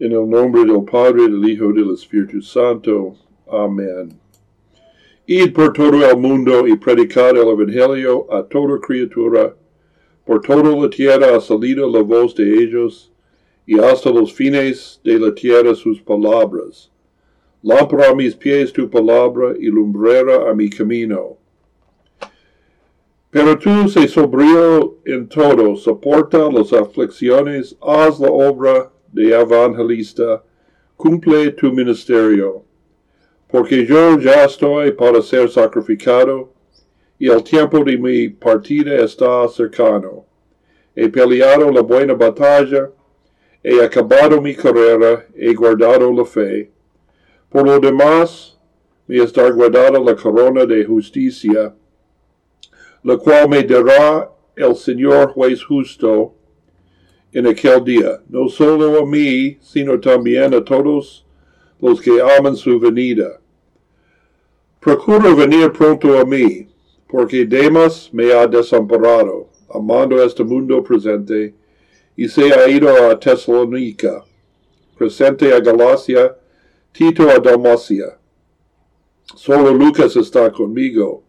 En el nombre del Padre, del Hijo del Espíritu Santo. Amén. Id por todo el mundo y predicad el Evangelio a toda criatura. Por toda la tierra ha salido la voz de ellos, y hasta los fines de la tierra sus palabras. Lámpara a mis pies tu palabra y lumbrera a mi camino. Pero tú se sobrio en todo, soporta las aflicciones, haz la obra de evangelista, cumple tu ministerio, porque yo ya estoy para ser sacrificado, y el tiempo de mi partida está cercano. He peleado la buena batalla, he acabado mi carrera, he guardado la fe. Por lo demás, me está guardada la corona de justicia, la cual me dará el Señor juez justo, en aquel día, no solo a mí, sino también a todos los que aman su venida. Procuro venir pronto a mí, porque Demas me ha desamparado, amando este mundo presente, y se ha ido a Tesalónica, presente a Galacia, Tito a Dalmacia. Solo Lucas está conmigo.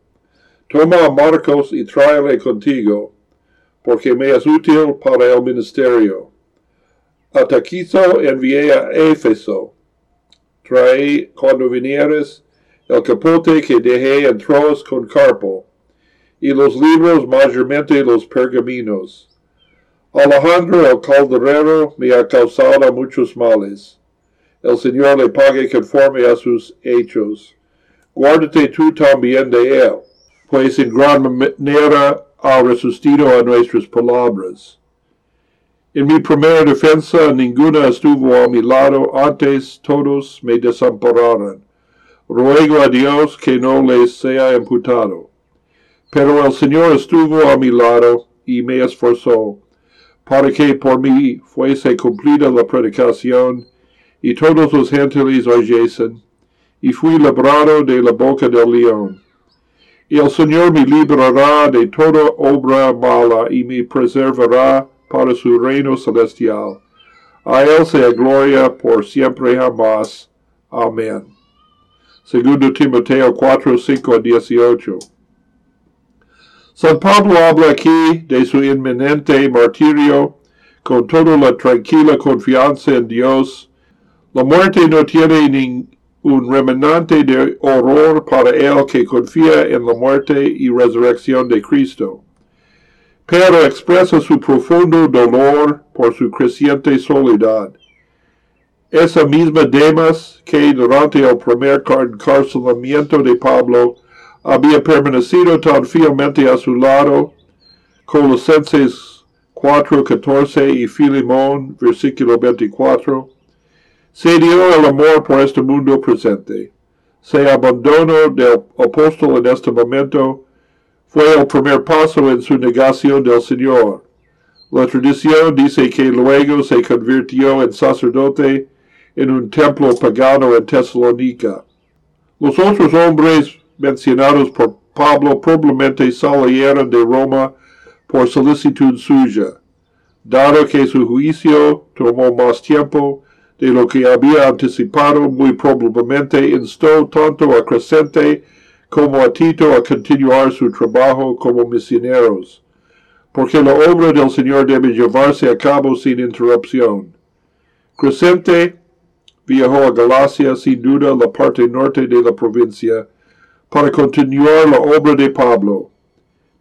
Toma a Marcos y tráele contigo, porque me es útil para el ministerio. A Taquito envié a Éfeso. Trae cuando vinieres el capote que dejé en Troas con Carpo, y los libros mayormente los pergaminos. Alejandro el calderero me ha causado muchos males. El Señor le pague conforme a sus hechos. Guárdate tú también de él, pues en gran manera resistido a nuestras palabras. En mi primera defensa ninguna estuvo a mi lado, antes todos me desampararon. Ruego a Dios que no les sea imputado. Pero el Señor estuvo a mi lado y me esforzó, para que por mí fuese cumplida la predicación, y todos los gentiles oyesen, y fui librado de la boca del león el Señor me librará de toda obra mala y me preservará para su reino celestial. A él sea gloria por siempre jamás. Amén. Segundo Timoteo 4, 5 a 18. San Pablo habla aquí de su inminente martirio con toda la tranquila confianza en Dios. La muerte no tiene un remanente de horror para el que confía en la muerte y resurrección de Cristo, pero expresa su profundo dolor por su creciente soledad. Esa misma Demas que durante el primer encarcelamiento de Pablo había permanecido tan fielmente a su lado, Colosenses 4.14 y Filimón, versículo 24, se dio el amor por este mundo presente. Se abandonó del apóstol en este momento. Fue el primer paso en su negación del Señor. La tradición dice que luego se convirtió en sacerdote en un templo pagano en Tesalónica. Los otros hombres mencionados por Pablo probablemente salieron de Roma por solicitud suya. Dado que su juicio tomó más tiempo, de lo que había anticipado, muy probablemente instó tanto a Crescente como a Tito a continuar su trabajo como misioneros, porque la obra del Señor debe llevarse a cabo sin interrupción. Crescente viajó a Galacia, sin duda la parte norte de la provincia, para continuar la obra de Pablo.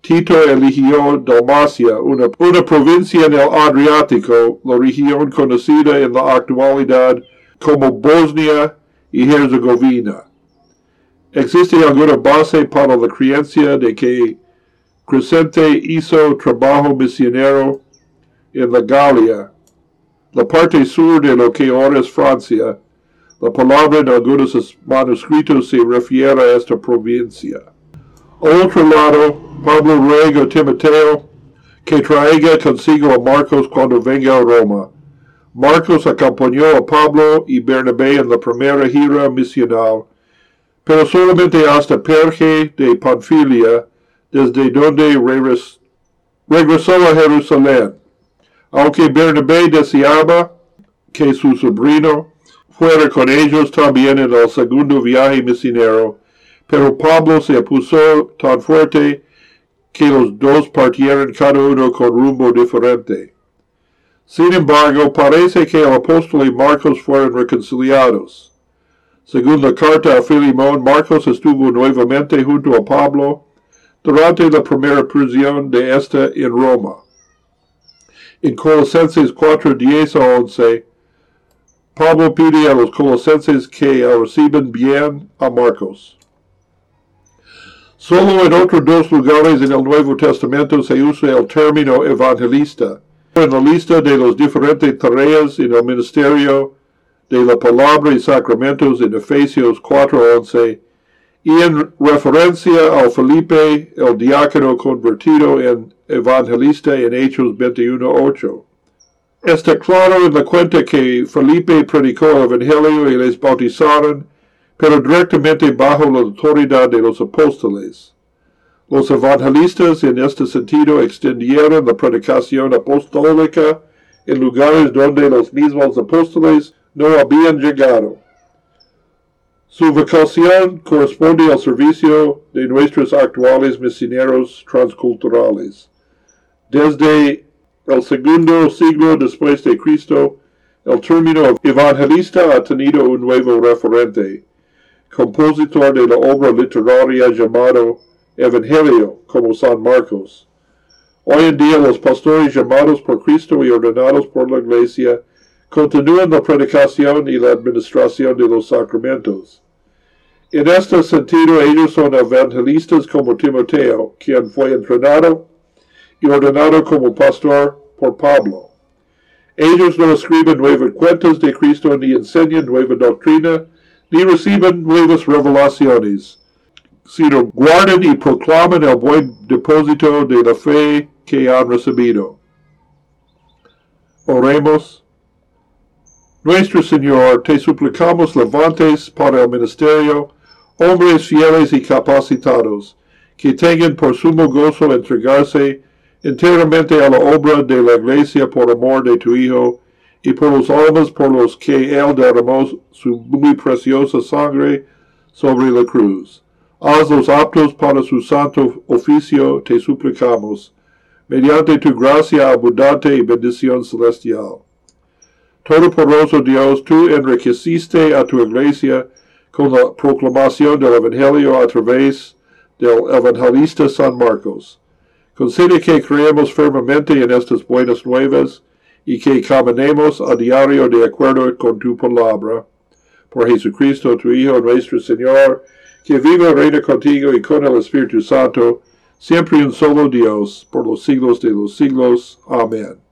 Tito eligió Dalmacia, una, provincia en el Adriático, la región conocida en la actualidad como Bosnia y Herzegovina. Existe alguna base para la creencia de que Crescente hizo trabajo misionero en la Galia, la parte sur de lo que ahora es Francia. La palabra en algunos manuscritos se refiere a esta provincia. otro lado, Pablo ruega a Timoteo que traiga consigo a Marcos cuando venga a Roma. Marcos acompañó a Pablo y Bernabé en la primera gira misional, pero solamente hasta Perge de Panfilia, desde donde regresó a Jerusalén. Aunque Bernabé deseaba que su sobrino fuera con ellos también en el segundo viaje misionero, pero Pablo se puso tan fuerte que los dos partieron cada uno con rumbo diferente. Sin embargo, parece que el apóstol y Marcos fueron reconciliados. Según la carta a Filimón, Marcos estuvo nuevamente junto a Pablo durante la primera prisión de esta en Roma. En Colosenses 4, 10 a 11, Pablo pide a los colosenses que reciban bien a Marcos. Solo en otros dos lugares en el Nuevo Testamento se usa el término evangelista. En la lista de las diferentes tareas en el ministerio de la palabra y sacramentos en Efesios 4:11 y en referencia a Felipe, el diácono convertido en evangelista en Hechos 21:8. Está claro en la cuenta que Felipe predicó el Evangelio y les bautizaron, pero directamente bajo la autoridad de los apóstoles. Los evangelistas en este sentido extendieron la predicación apostólica en lugares donde los mismos apóstoles no habían llegado. Su vocación corresponde al servicio de nuestros actuales misioneros transculturales. Desde el segundo siglo después de Cristo, el término evangelista ha tenido un nuevo referente, compositor de la obra literaria llamado Evangelio, como San Marcos. Hoy en día los pastores llamados por Cristo y ordenados por la Iglesia continúan la predicación y la administración de los sacramentos. En este sentido, ellos son evangelistas como Timoteo, quien fue entrenado y ordenado como pastor por Pablo. Ellos no escriben nuevas cuentas de Cristo ni enseñan nueva doctrina, ni reciben nuevas revelaciones, sino guardan y proclaman el buen depósito de la fe que han recibido. Oremos. Nuestro Señor, te suplicamos levantes para el ministerio hombres fieles y capacitados, que tengan por sumo gozo entregarse enteramente a la obra de la Iglesia por amor de tu Hijo, y por los almas por los que Él derramó su muy preciosa sangre sobre la cruz. Hazlos aptos para su santo oficio, te suplicamos, mediante tu gracia abundante y bendición celestial. Todopoderoso Dios, tú enriqueciste a tu iglesia con la proclamación del Evangelio a través del evangelista San Marcos. Concede que creemos firmemente en estas buenas nuevas y que caminemos a diario de acuerdo con tu palabra. Por Jesucristo, tu Hijo, nuestro Señor, que vive reina contigo y con el Espíritu Santo, siempre un solo Dios, por los siglos de los siglos. Amén.